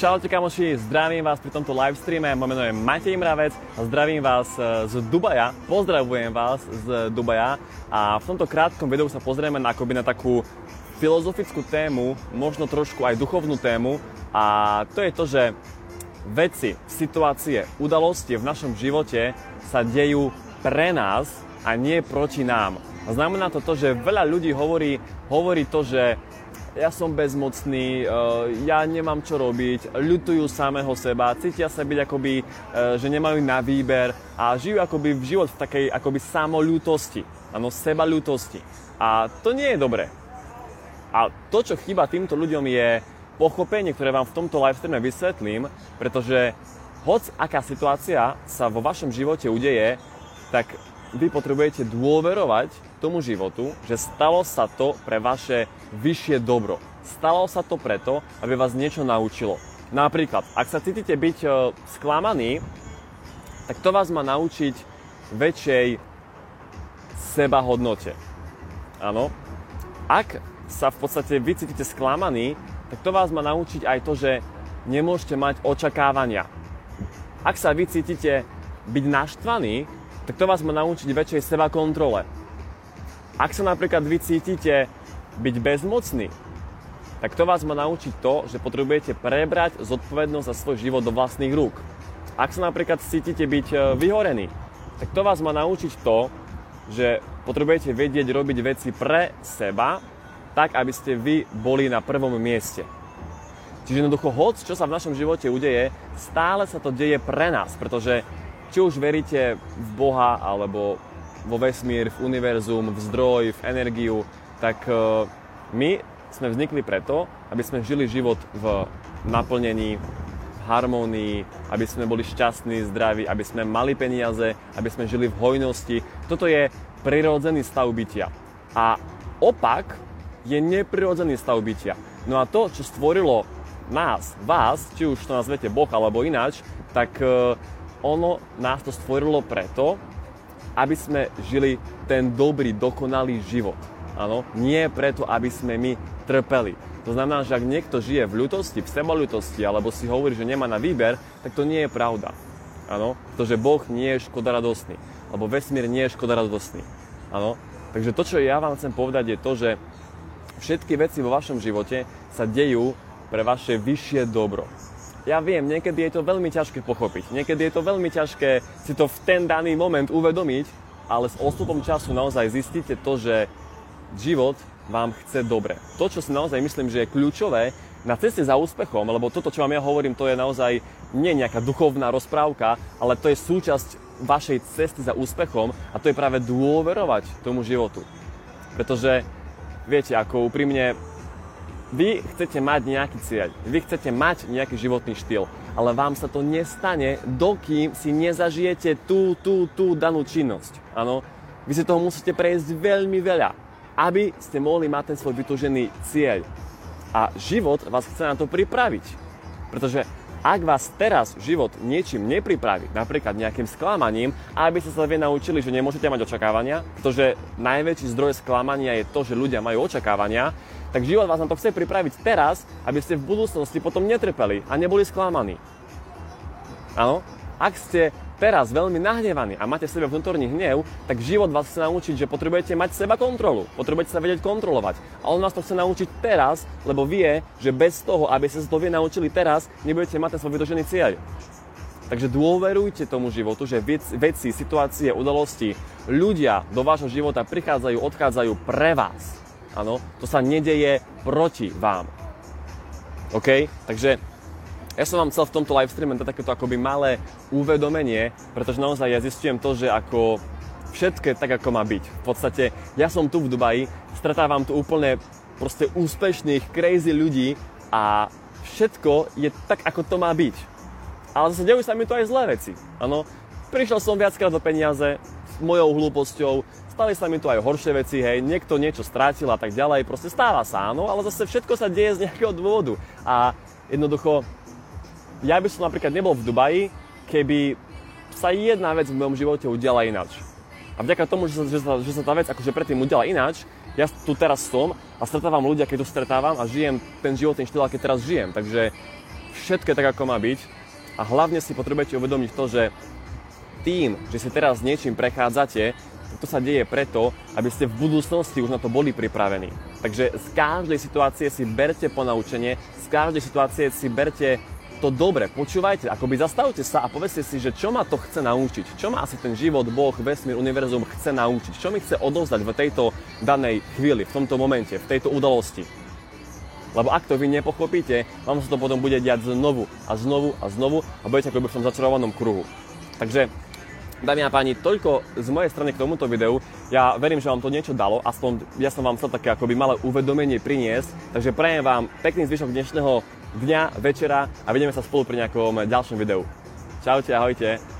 Čaute kamoši, zdravím vás pri tomto livestreame, moje meno je Matej Mravec a zdravím vás e, z Dubaja, pozdravujem vás z Dubaja. A v tomto krátkom videu sa pozrieme na, akoby na takú filozofickú tému, možno trošku aj duchovnú tému. A to je to, že veci, situácie, udalosti v našom živote sa dejú pre nás a nie proti nám. Znamená to to, že veľa ľudí hovorí, hovorí to, že ja som bezmocný, e, ja nemám čo robiť, ľutujú samého seba, cítia sa byť akoby, e, že nemajú na výber a žijú akoby v život v takej akoby samolútosti, áno, seba ľútosti. A to nie je dobré. A to, čo chýba týmto ľuďom je pochopenie, ktoré vám v tomto livestreame vysvetlím, pretože hoc aká situácia sa vo vašom živote udeje, tak vy potrebujete dôverovať tomu životu, že stalo sa to pre vaše vyššie dobro. Stalo sa to preto, aby vás niečo naučilo. Napríklad, ak sa cítite byť e, sklamaný, tak to vás má naučiť väčšej sebahodnote. Áno. Ak sa v podstate vy cítite sklamaný, tak to vás má naučiť aj to, že nemôžete mať očakávania. Ak sa vy cítite byť naštvaný, tak to vás má naučiť väčšej seba kontrole. Ak sa napríklad vy cítite byť bezmocný, tak to vás má naučiť to, že potrebujete prebrať zodpovednosť za svoj život do vlastných rúk. Ak sa napríklad cítite byť e, vyhorený, tak to vás má naučiť to, že potrebujete vedieť robiť veci pre seba, tak aby ste vy boli na prvom mieste. Čiže jednoducho, hoc, čo sa v našom živote udeje, stále sa to deje pre nás, pretože či už veríte v Boha, alebo vo vesmír, v univerzum, v zdroj, v energiu, tak e, my sme vznikli preto, aby sme žili život v naplnení, v harmónii, aby sme boli šťastní, zdraví, aby sme mali peniaze, aby sme žili v hojnosti. Toto je prirodzený stav bytia. A opak je neprirodzený stav bytia. No a to, čo stvorilo nás, vás, či už to nazvete Boh alebo ináč, tak e, ono nás to stvorilo preto, aby sme žili ten dobrý, dokonalý život. Áno, nie preto, aby sme my trpeli. To znamená, že ak niekto žije v ľutosti, v sebaľutosti, alebo si hovorí, že nemá na výber, tak to nie je pravda. Áno, pretože Boh nie je škodaradostný, alebo vesmír nie je škodaradostný. Áno, takže to, čo ja vám chcem povedať, je to, že všetky veci vo vašom živote sa dejú pre vaše vyššie dobro ja viem, niekedy je to veľmi ťažké pochopiť, niekedy je to veľmi ťažké si to v ten daný moment uvedomiť, ale s odstupom času naozaj zistíte to, že život vám chce dobre. To, čo si naozaj myslím, že je kľúčové na ceste za úspechom, lebo toto, čo vám ja hovorím, to je naozaj nie nejaká duchovná rozprávka, ale to je súčasť vašej cesty za úspechom a to je práve dôverovať tomu životu. Pretože, viete, ako úprimne vy chcete mať nejaký cieľ, vy chcete mať nejaký životný štýl, ale vám sa to nestane, dokým si nezažijete tú, tú, tú danú činnosť. Áno, vy si toho musíte prejsť veľmi veľa, aby ste mohli mať ten svoj vytúžený cieľ. A život vás chce na to pripraviť. Pretože ak vás teraz život niečím nepripraví, napríklad nejakým sklamaním, aby ste sa vy naučili, že nemôžete mať očakávania, pretože najväčší zdroj sklamania je to, že ľudia majú očakávania, tak život vás na to chce pripraviť teraz, aby ste v budúcnosti potom netrpeli a neboli sklamaní. Áno? Ak ste teraz veľmi nahnevaní a máte v sebe vnútorný hnev, tak život vás chce naučiť, že potrebujete mať seba kontrolu. Potrebujete sa vedieť kontrolovať. A on vás to chce naučiť teraz, lebo vie, že bez toho, aby ste sa to vy naučili teraz, nebudete mať ten svoj vytožený cieľ. Takže dôverujte tomu životu, že veci, situácie, udalosti, ľudia do vášho života prichádzajú, odchádzajú pre vás. Áno, to sa nedeje proti vám. OK? Takže ja som vám chcel v tomto live streame dať takéto akoby malé uvedomenie, pretože naozaj ja zistujem to, že ako všetko je tak, ako má byť. V podstate ja som tu v Dubaji, stretávam tu úplne proste úspešných, crazy ľudí a všetko je tak, ako to má byť. Ale zase dejú sa mi to aj zlé veci. Ano, prišiel som viackrát do peniaze s mojou hlúposťou, stali sa mi tu aj horšie veci, hej, niekto niečo strátil a tak ďalej, proste stáva sa, áno, ale zase všetko sa deje z nejakého dôvodu. A jednoducho ja by som napríklad nebol v Dubaji, keby sa jedna vec v mojom živote udiala ináč. A vďaka tomu, že sa, že sa, že sa tá vec akože predtým udiala ináč, ja tu teraz som a stretávam ľudia, keď tu stretávam a žijem ten životný štýl, aký teraz žijem. Takže všetko tak, ako má byť a hlavne si potrebujete uvedomiť to, že tým, že si teraz niečím prechádzate, to sa deje preto, aby ste v budúcnosti už na to boli pripravení. Takže z každej situácie si berte ponaučenie, z každej situácie si berte to dobre, počúvajte, akoby zastavte sa a povedzte si, že čo ma to chce naučiť, čo ma asi ten život, Boh, vesmír, univerzum chce naučiť, čo mi chce odovzdať v tejto danej chvíli, v tomto momente, v tejto udalosti. Lebo ak to vy nepochopíte, vám sa to potom bude diať znovu a znovu a znovu a budete akoby v tom začarovanom kruhu. Takže Dámy a páni, toľko z mojej strany k tomuto videu. Ja verím, že vám to niečo dalo, aspoň ja som vám chcel také akoby malé uvedomenie priniesť. Takže prajem vám pekný zvyšok dnešného dňa, večera a vidíme sa spolu pri nejakom ďalšom videu. Čaute, ahojte.